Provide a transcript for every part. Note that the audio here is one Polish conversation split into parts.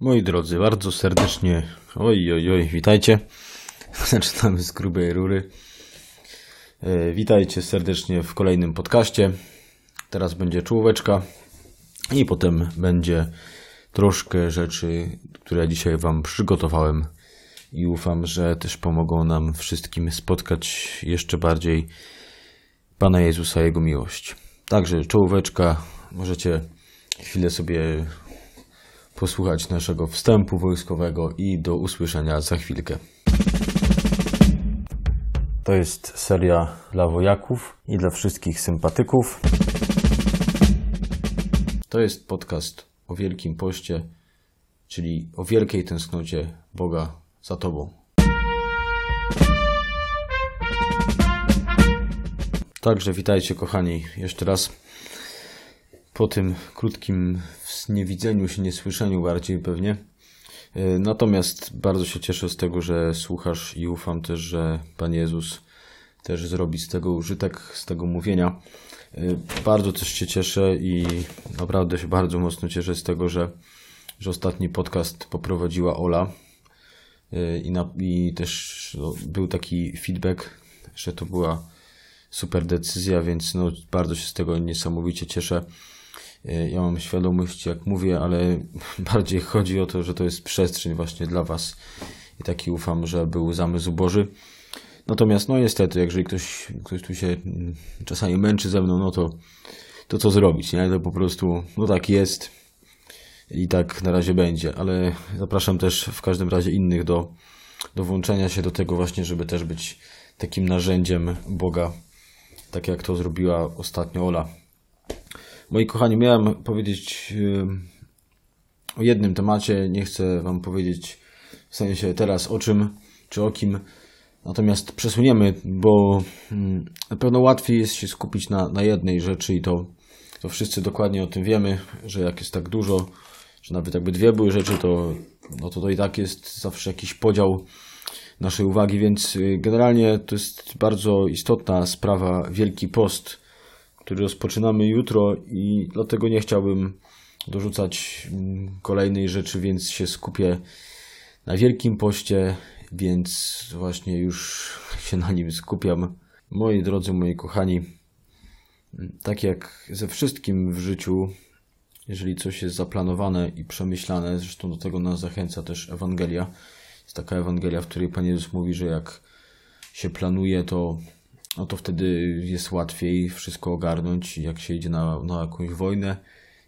Moi drodzy, bardzo serdecznie, oj, oj, oj, witajcie. Zaczynamy z grubej rury. E, witajcie serdecznie w kolejnym podcaście. Teraz będzie czołóweczka i potem będzie troszkę rzeczy, które dzisiaj Wam przygotowałem i ufam, że też pomogą nam wszystkim spotkać jeszcze bardziej Pana Jezusa, Jego miłość. Także czołóweczka, możecie chwilę sobie posłuchać naszego wstępu wojskowego i do usłyszenia za chwilkę. To jest seria dla wojaków i dla wszystkich sympatyków. To jest podcast o Wielkim Poście, czyli o wielkiej tęsknocie Boga za Tobą. Także witajcie kochani jeszcze raz po tym krótkim niewidzeniu się, niesłyszeniu bardziej pewnie. E, natomiast bardzo się cieszę z tego, że słuchasz i ufam też, że Pan Jezus też zrobi z tego użytek, z tego mówienia. E, bardzo też się cieszę i naprawdę się bardzo mocno cieszę z tego, że, że ostatni podcast poprowadziła Ola e, i, na, i też no, był taki feedback, że to była super decyzja, więc no, bardzo się z tego niesamowicie cieszę. E, ja mam świadomość, jak mówię, ale bardziej chodzi o to, że to jest przestrzeń właśnie dla Was i taki ufam, że był zamysł Boży. Natomiast, no niestety, jeżeli ktoś, ktoś tu się mm, czasami męczy ze mną, no to, to co zrobić, nie? To po prostu, no tak jest i tak na razie będzie, ale zapraszam też w każdym razie innych do, do włączenia się do tego właśnie, żeby też być takim narzędziem Boga, tak jak to zrobiła ostatnio Ola. Moi kochani, miałem powiedzieć o jednym temacie. Nie chcę Wam powiedzieć w sensie teraz o czym czy o kim. Natomiast przesuniemy, bo na pewno łatwiej jest się skupić na, na jednej rzeczy i to, to wszyscy dokładnie o tym wiemy, że jak jest tak dużo, że nawet jakby dwie były rzeczy, to, no to to i tak jest zawsze jakiś podział naszej uwagi, więc y, generalnie to jest bardzo istotna sprawa Wielki Post który rozpoczynamy jutro i dlatego nie chciałbym dorzucać mm, kolejnej rzeczy, więc się skupię na Wielkim Poście, więc właśnie już się na nim skupiam. Moi drodzy, moi kochani, tak jak ze wszystkim w życiu, jeżeli coś jest zaplanowane i przemyślane, zresztą do tego nas zachęca też Ewangelia. Jest taka Ewangelia, w której Pan Jezus mówi, że jak się planuje, to no to wtedy jest łatwiej wszystko ogarnąć. Jak się idzie na, na jakąś wojnę,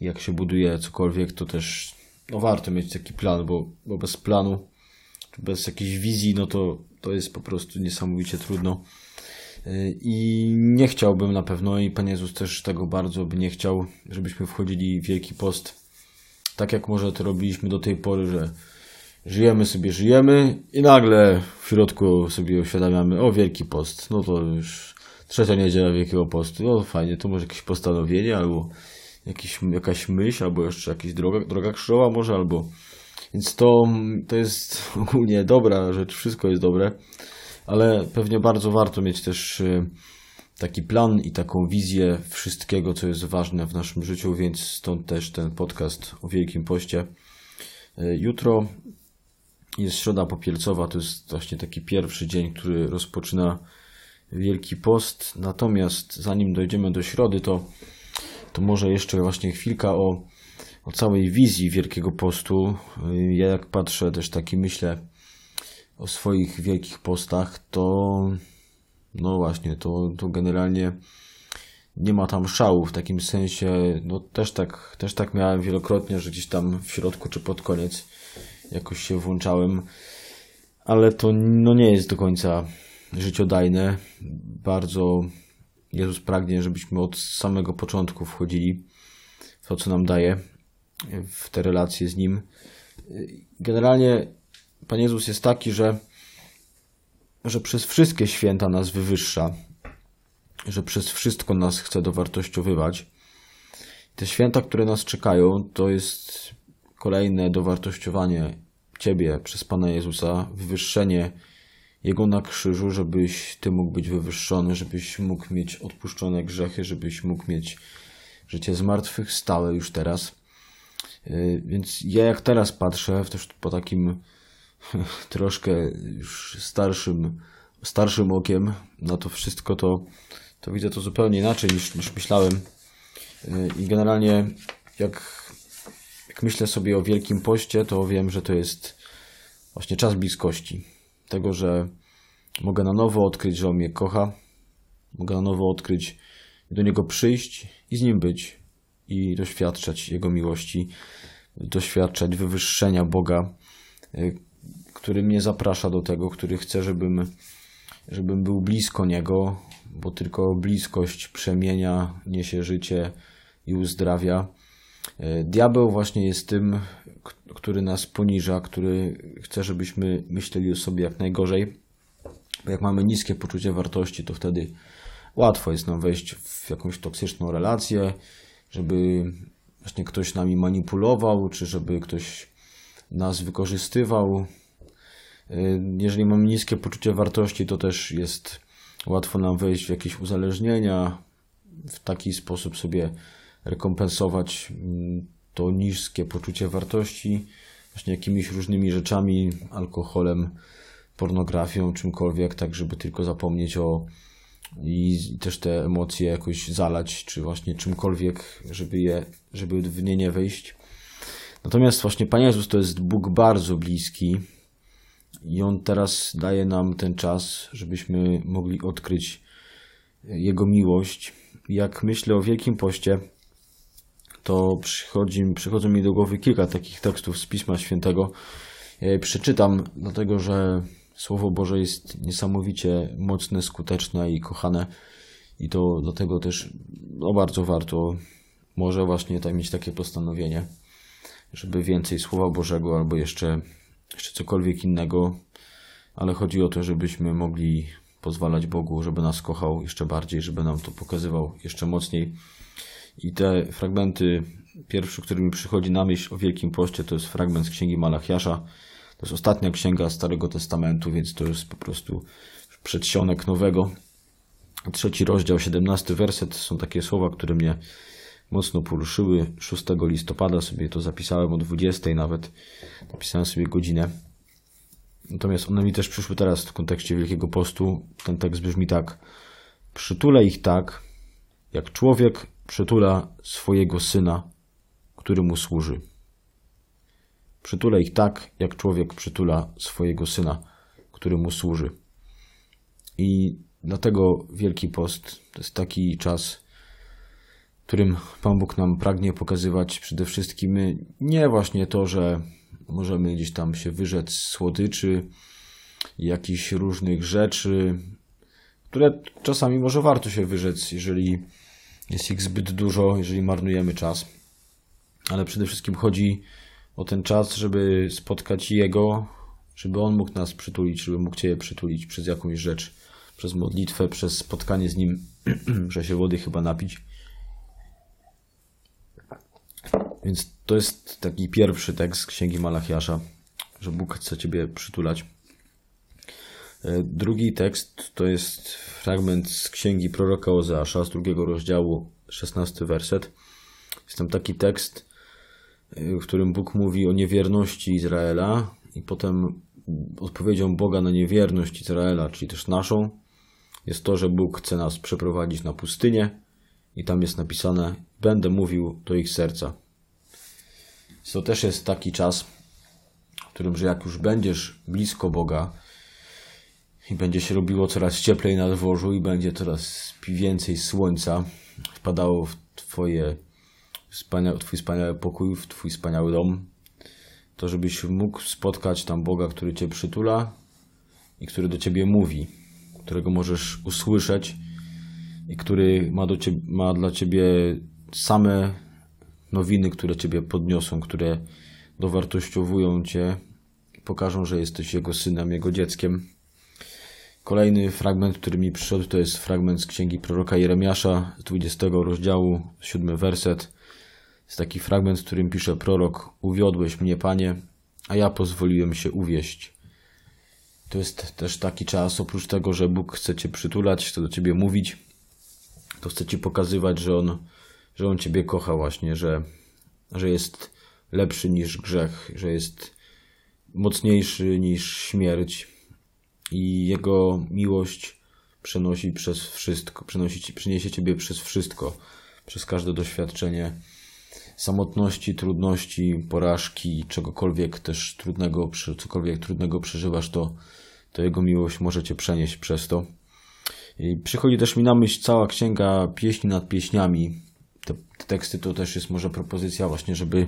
jak się buduje cokolwiek, to też no warto mieć taki plan, bo, bo bez planu, bez jakiejś wizji, no to, to jest po prostu niesamowicie trudno. I nie chciałbym na pewno, i Pan Jezus też tego bardzo by nie chciał, żebyśmy wchodzili w Wielki Post tak jak może to robiliśmy do tej pory, że żyjemy sobie, żyjemy i nagle w środku sobie uświadamiamy, o Wielki Post, no to już trzecia niedziela Wielkiego Postu, no fajnie, to może jakieś postanowienie, albo jakiś, jakaś myśl, albo jeszcze jakaś droga, droga krzyżowa może, albo... Więc to, to jest ogólnie dobra rzecz, wszystko jest dobre, ale pewnie bardzo warto mieć też e, taki plan i taką wizję wszystkiego, co jest ważne w naszym życiu, więc stąd też ten podcast o Wielkim Poście. E, jutro jest Środa Popielcowa, to jest właśnie taki pierwszy dzień, który rozpoczyna Wielki Post. Natomiast zanim dojdziemy do środy, to, to może jeszcze właśnie chwilka o, o całej wizji Wielkiego Postu. Ja jak patrzę też taki myślę o swoich Wielkich Postach, to no właśnie, to, to generalnie nie ma tam szału w takim sensie, no też tak, też tak miałem wielokrotnie, że gdzieś tam w środku czy pod koniec jakoś się włączałem, ale to no nie jest do końca życiodajne. Bardzo Jezus pragnie, żebyśmy od samego początku wchodzili w to, co nam daje, w te relacje z Nim. Generalnie Pan Jezus jest taki, że, że przez wszystkie święta nas wywyższa, że przez wszystko nas chce dowartościowywać. Te święta, które nas czekają, to jest kolejne dowartościowanie Ciebie przez Pana Jezusa, wywyższenie Jego na krzyżu, żebyś Ty mógł być wywyższony, żebyś mógł mieć odpuszczone grzechy, żebyś mógł mieć życie zmartwychwstałe już teraz. Więc ja jak teraz patrzę, też po takim troszkę już starszym, starszym okiem na to wszystko, to, to widzę to zupełnie inaczej niż, niż myślałem. I generalnie jak, jak myślę sobie o Wielkim Poście, to wiem, że to jest właśnie czas bliskości. Tego, że mogę na nowo odkryć, że On mnie kocha. Mogę na nowo odkryć, do Niego przyjść i z Nim być i doświadczać Jego miłości, doświadczać wywyższenia Boga, y, który mnie zaprasza do tego, który chce, żebym, żebym był blisko Niego, bo tylko bliskość przemienia, niesie życie i uzdrawia. Y, diabeł właśnie jest tym, który nas poniża, który chce, żebyśmy myśleli o sobie jak najgorzej. Bo jak mamy niskie poczucie wartości, to wtedy łatwo jest nam wejść w jakąś toksyczną relację, żeby właśnie ktoś nami manipulował, czy żeby ktoś nas wykorzystywał. Y, jeżeli mamy niskie poczucie wartości, to też jest łatwo nam wejść w jakieś uzależnienia, w taki sposób sobie rekompensować mm, to niskie poczucie wartości właśnie jakimiś różnymi rzeczami, alkoholem, pornografią, czymkolwiek, tak żeby tylko zapomnieć o i też te emocje jakoś zalać, czy właśnie czymkolwiek, żeby, je, żeby w nie nie wejść. Natomiast właśnie Pan Jezus to jest Bóg bardzo bliski i On teraz daje nam ten czas, żebyśmy mogli odkryć Jego miłość. Jak myślę o Wielkim Poście, to przychodzi, przychodzą mi do głowy kilka takich tekstów z Pisma Świętego. Przeczytam, dlatego że Słowo Boże jest niesamowicie mocne, skuteczne i kochane i to dlatego też no, bardzo warto może właśnie tak mieć takie postanowienie, żeby więcej Słowa Bożego albo jeszcze, jeszcze cokolwiek innego, ale chodzi o to, żebyśmy mogli pozwalać Bogu, żeby nas kochał jeszcze bardziej, żeby nam to pokazywał jeszcze mocniej. I te fragmenty, pierwszy, który mi przychodzi na myśl o Wielkim Poście, to jest fragment z Księgi Malachiasza, to jest ostatnia księga Starego Testamentu, więc to jest po prostu przedsionek nowego. Trzeci rozdział, 17 werset są takie słowa, które mnie mocno poruszyły. 6 listopada sobie to zapisałem o 20 nawet. Napisałem sobie godzinę. Natomiast one mi też przyszły teraz w kontekście Wielkiego Postu. Ten tekst brzmi tak. Przytulę ich tak, jak człowiek przytula swojego syna, który mu służy. Przytulę ich tak, jak człowiek przytula swojego syna, który mu służy. I dlatego Wielki Post to jest taki czas, którym Pan Bóg nam pragnie pokazywać przede wszystkim nie właśnie to, że możemy gdzieś tam się wyrzec słodyczy, jakichś różnych rzeczy, które czasami może warto się wyrzec, jeżeli jest ich zbyt dużo, jeżeli marnujemy czas. Ale przede wszystkim chodzi o ten czas, żeby spotkać Jego, żeby On mógł nas przytulić, żeby mógł Cię przytulić przez jakąś rzecz, przez modlitwę, przez spotkanie z Nim, że się wody chyba napić. Więc to jest taki pierwszy tekst Księgi Malachiasza, że Bóg chce Ciebie przytulać. E, drugi tekst to jest fragment z Księgi Proroka Ozeasza z drugiego rozdziału, 16 werset. Jest tam taki tekst, w którym Bóg mówi o niewierności Izraela i potem odpowiedzią Boga na niewierność Izraela, czyli też naszą, jest to, że Bóg chce nas przeprowadzić na pustynię i tam jest napisane będę mówił do ich serca. To też jest taki czas, w którym, że jak już będziesz blisko Boga i będzie się robiło coraz cieplej na dworzu i będzie coraz więcej słońca wpadało w Twoje wspania Twój wspaniały pokój, w Twój wspaniały dom, to żebyś mógł spotkać tam Boga, który Cię przytula i który do Ciebie mówi, którego możesz usłyszeć i który ma, do ciebie, ma dla Ciebie same nowiny, które Ciebie podniosą, które dowartościowują Cię, pokażą, że jesteś Jego synem, Jego dzieckiem. Kolejny fragment, który mi przyszedł, to jest fragment z księgi proroka Jeremiasza z 20 rozdziału, 7 werset. Jest taki fragment, w którym pisze prorok: Uwiodłeś mnie, panie, a ja pozwoliłem się uwieść. To jest też taki czas, oprócz tego, że Bóg chce cię przytulać, chce do ciebie mówić, to chce ci pokazywać, że on, że on ciebie kocha, właśnie, że, że jest lepszy niż grzech, że jest mocniejszy niż śmierć i Jego miłość przenosi przez wszystko, przenosi, przyniesie Ciebie przez wszystko, przez każde doświadczenie samotności, trudności, porażki, czegokolwiek też trudnego, cokolwiek trudnego przeżywasz, to, to Jego miłość może Cię przenieść przez to. I przychodzi też mi na myśl cała księga pieśni nad pieśniami. Te, te teksty to też jest może propozycja właśnie, żeby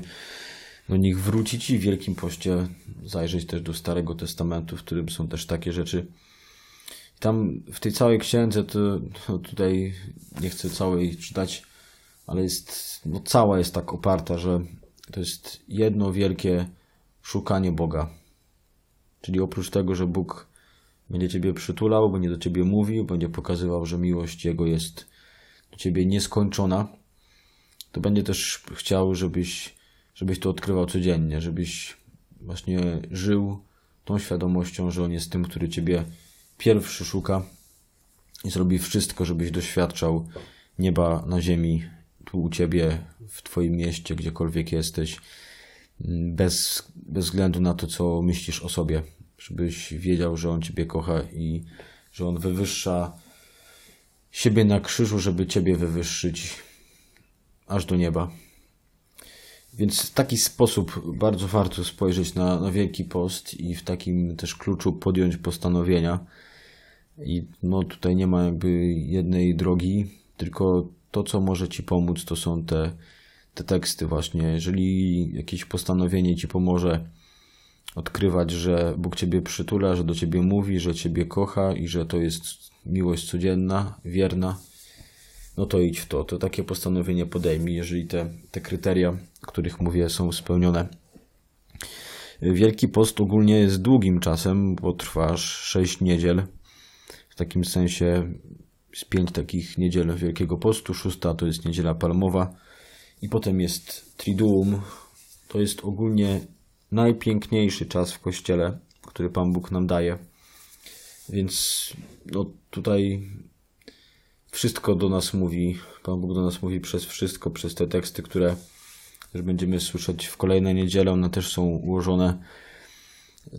do nich wrócić i w Wielkim Poście zajrzeć też do Starego Testamentu, w którym są też takie rzeczy. Tam w tej całej księdze, to no tutaj nie chcę całej czytać, ale jest, no cała jest tak oparta, że to jest jedno wielkie szukanie Boga. Czyli oprócz tego, że Bóg będzie Ciebie przytulał, będzie do Ciebie mówił, będzie pokazywał, że miłość Jego jest do Ciebie nieskończona, to będzie też chciał, żebyś, żebyś to odkrywał codziennie, żebyś właśnie żył tą świadomością, że On jest tym, który Ciebie pierwszy szuka i zrobi wszystko, żebyś doświadczał nieba na ziemi, tu u Ciebie, w Twoim mieście, gdziekolwiek jesteś, bez, bez względu na to, co myślisz o sobie, żebyś wiedział, że On Ciebie kocha i że On wywyższa siebie na krzyżu, żeby Ciebie wywyższyć aż do nieba. Więc w taki sposób bardzo warto spojrzeć na, na Wielki Post i w takim też kluczu podjąć postanowienia. I no tutaj nie ma jakby jednej drogi, tylko to, co może Ci pomóc, to są te, te teksty właśnie. Jeżeli jakieś postanowienie Ci pomoże odkrywać, że Bóg Ciebie przytula, że do Ciebie mówi, że Ciebie kocha i że to jest miłość codzienna, wierna, no to idź w to. To takie postanowienie podejmij, jeżeli te, te kryteria, o których mówię, są spełnione. Wielki Post ogólnie jest długim czasem, bo trwasz 6 niedziel. W takim sensie z pięć takich niedziel Wielkiego Postu. Szósta to jest niedziela palmowa. I potem jest Triduum. To jest ogólnie najpiękniejszy czas w Kościele, który Pan Bóg nam daje. Więc no, tutaj wszystko do nas mówi. Pan Bóg do nas mówi przez wszystko, przez te teksty, które też będziemy słyszeć w kolejne niedzielę. One też są ułożone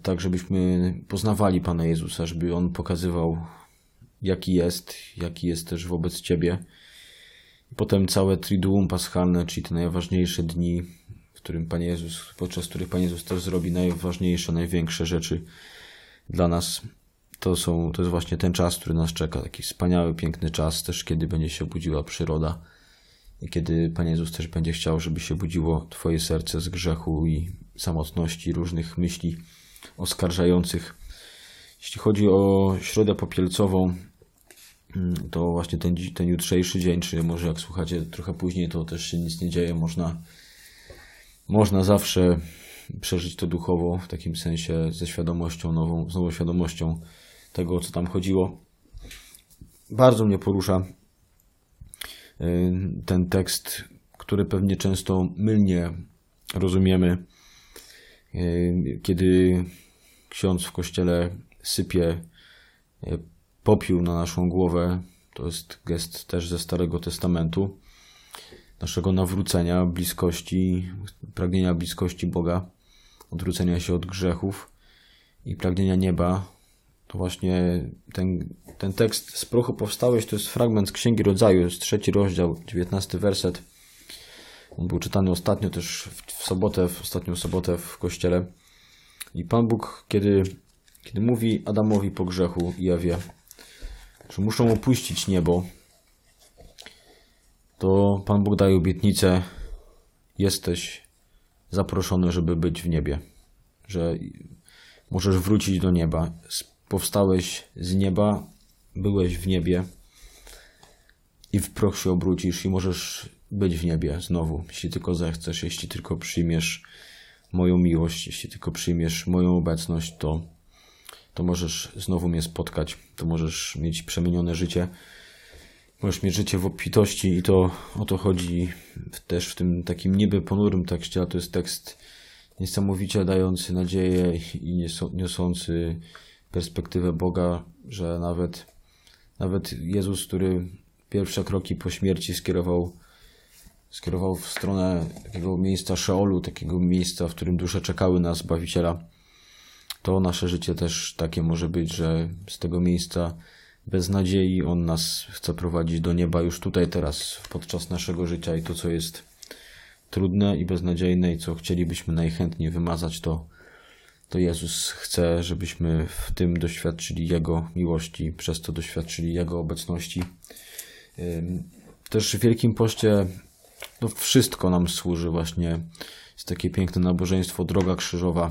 tak, żebyśmy poznawali Pana Jezusa, żeby On pokazywał, jaki jest, jaki jest też wobec Ciebie. Potem całe Triduum Paschalne, czyli te najważniejsze dni, w którym Pan Jezus, podczas których Pan Jezus też zrobi najważniejsze, największe rzeczy dla nas. To, są, to jest właśnie ten czas, który nas czeka. Taki wspaniały, piękny czas, też kiedy będzie się budziła przyroda i kiedy Pan Jezus też będzie chciał, żeby się budziło Twoje serce z grzechu i samotności, różnych myśli oskarżających. Jeśli chodzi o środę popielcową, mm, to właśnie ten, ten jutrzejszy dzień, czy może jak słuchacie trochę później, to też się nic nie dzieje. Można, można zawsze przeżyć to duchowo, w takim sensie ze świadomością nową, z nową świadomością tego, co tam chodziło. Bardzo mnie porusza y, ten tekst, który pewnie często mylnie rozumiemy, y, kiedy ksiądz w kościele sypie y, popiół na naszą głowę. To jest gest też ze Starego Testamentu, naszego nawrócenia, bliskości, pragnienia bliskości Boga, odwrócenia się od grzechów i pragnienia nieba, właśnie ten, ten tekst z prochu powstałeś to jest fragment z Księgi Rodzaju, jest trzeci rozdział, dziewiętnasty werset. On był czytany ostatnio też w sobotę, w ostatnią sobotę w kościele. I Pan Bóg, kiedy, kiedy mówi Adamowi po grzechu i Ewie, że muszą opuścić niebo, to Pan Bóg daje obietnicę, jesteś zaproszony, żeby być w niebie, że możesz wrócić do nieba powstałeś z nieba, byłeś w niebie i w proch się obrócisz i możesz być w niebie znowu, jeśli tylko zechcesz, jeśli tylko przyjmiesz moją miłość, jeśli tylko przyjmiesz moją obecność, to, to możesz znowu mnie spotkać, to możesz mieć przemienione życie, możesz mieć życie w obfitości i to o to chodzi też w tym takim niby ponurym tekście, a to jest tekst niesamowicie dający nadzieję i niosący perspektywę Boga, że nawet, nawet Jezus, który pierwsze kroki po śmierci skierował skierował w stronę takiego miejsca Szeolu, takiego miejsca, w którym dusze czekały na Zbawiciela, to nasze życie też takie może być, że z tego miejsca bez nadziei On nas chce prowadzić do nieba już tutaj, teraz, podczas naszego życia i to, co jest trudne i beznadziejne i co chcielibyśmy najchętniej wymazać, to, to Jezus chce, żebyśmy w tym doświadczyli Jego miłości, przez to doświadczyli Jego obecności. Też w Wielkim Poście no, wszystko nam służy właśnie. Jest takie piękne nabożeństwo, droga krzyżowa.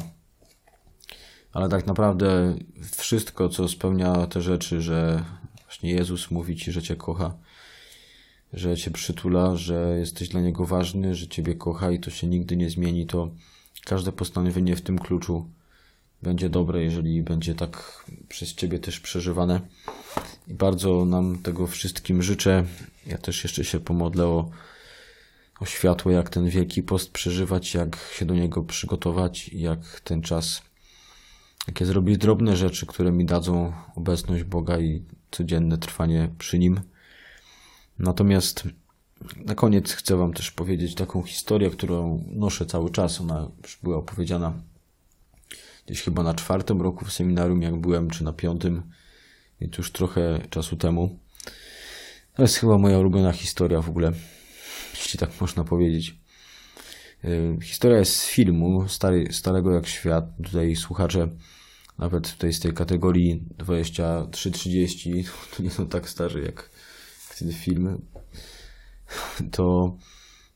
Ale tak naprawdę wszystko, co spełnia te rzeczy, że właśnie Jezus mówi Ci, że Cię kocha, że Cię przytula, że jesteś dla Niego ważny, że Ciebie kocha i to się nigdy nie zmieni, to każde postanowienie w tym kluczu będzie dobre, jeżeli będzie tak przez Ciebie też przeżywane. I bardzo nam tego wszystkim życzę. Ja też jeszcze się pomodlę o, o światło, jak ten Wielki Post przeżywać, jak się do niego przygotować, jak ten czas, jakie zrobić drobne rzeczy, które mi dadzą obecność Boga i codzienne trwanie przy Nim. Natomiast na koniec chcę Wam też powiedzieć taką historię, którą noszę cały czas. Ona już była opowiedziana gdzieś chyba na czwartym roku w seminarium, jak byłem, czy na piątym, więc już trochę czasu temu. To jest chyba moja ulubiona historia w ogóle, jeśli tak można powiedzieć. Y, historia jest z filmu, stary, starego jak świat. Tutaj słuchacze, nawet tutaj z tej kategorii 23-30, to nie są tak starzy jak wtedy filmy. To,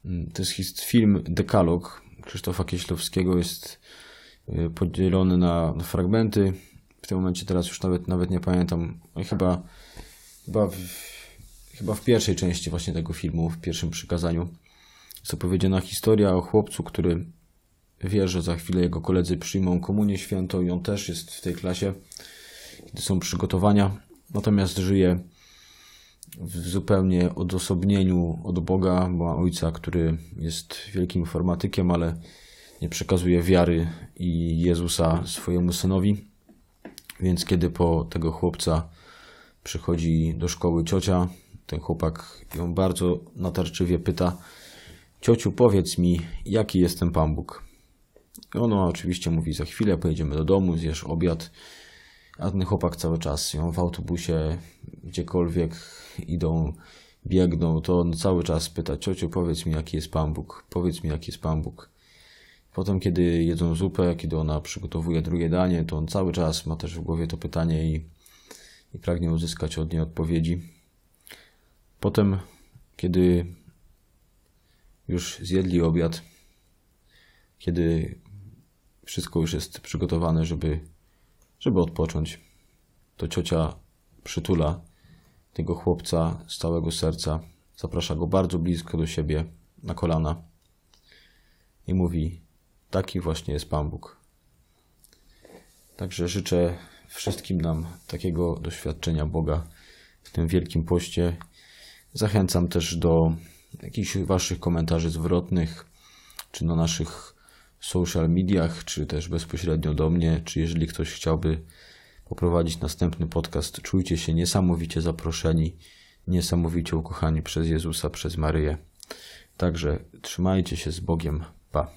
mm, to jest film Dekalog Krzysztofa Kieślowskiego. Jest podzielony na, na fragmenty. W tym momencie teraz już nawet, nawet nie pamiętam. No chyba, chyba, w, chyba w pierwszej części właśnie tego filmu, w pierwszym przykazaniu jest opowiedziana historia o chłopcu, który wie, że za chwilę jego koledzy przyjmą komunię świętą i on też jest w tej klasie, kiedy są przygotowania. Natomiast żyje w zupełnie odosobnieniu od Boga, ma ojca, który jest wielkim informatykiem, ale nie przekazuje wiary i Jezusa swojemu synowi. Więc kiedy po tego chłopca przychodzi do szkoły ciocia, ten chłopak ją bardzo natarczywie pyta: Ciociu, powiedz mi, jaki jest ten Pan Bóg? I ona oczywiście mówi: Za chwilę pojedziemy do domu, zjesz obiad. A ten chłopak cały czas ją w autobusie, gdziekolwiek idą, biegną, to on cały czas pyta: Ciociu, powiedz mi, jaki jest Pan Bóg? Powiedz mi, jaki jest Pan Bóg. Potem, kiedy jedzą zupę, kiedy ona przygotowuje drugie danie, to on cały czas ma też w głowie to pytanie i, i pragnie uzyskać od niej odpowiedzi. Potem, kiedy już zjedli obiad, kiedy wszystko już jest przygotowane, żeby, żeby odpocząć, to ciocia przytula tego chłopca z całego serca, zaprasza go bardzo blisko do siebie na kolana i mówi: Taki właśnie jest Pan Bóg. Także życzę wszystkim nam takiego doświadczenia Boga w tym wielkim poście. Zachęcam też do jakichś Waszych komentarzy zwrotnych, czy na naszych social mediach, czy też bezpośrednio do mnie, czy jeżeli ktoś chciałby poprowadzić następny podcast, czujcie się niesamowicie zaproszeni, niesamowicie ukochani przez Jezusa, przez Maryję. Także trzymajcie się z Bogiem. Pa.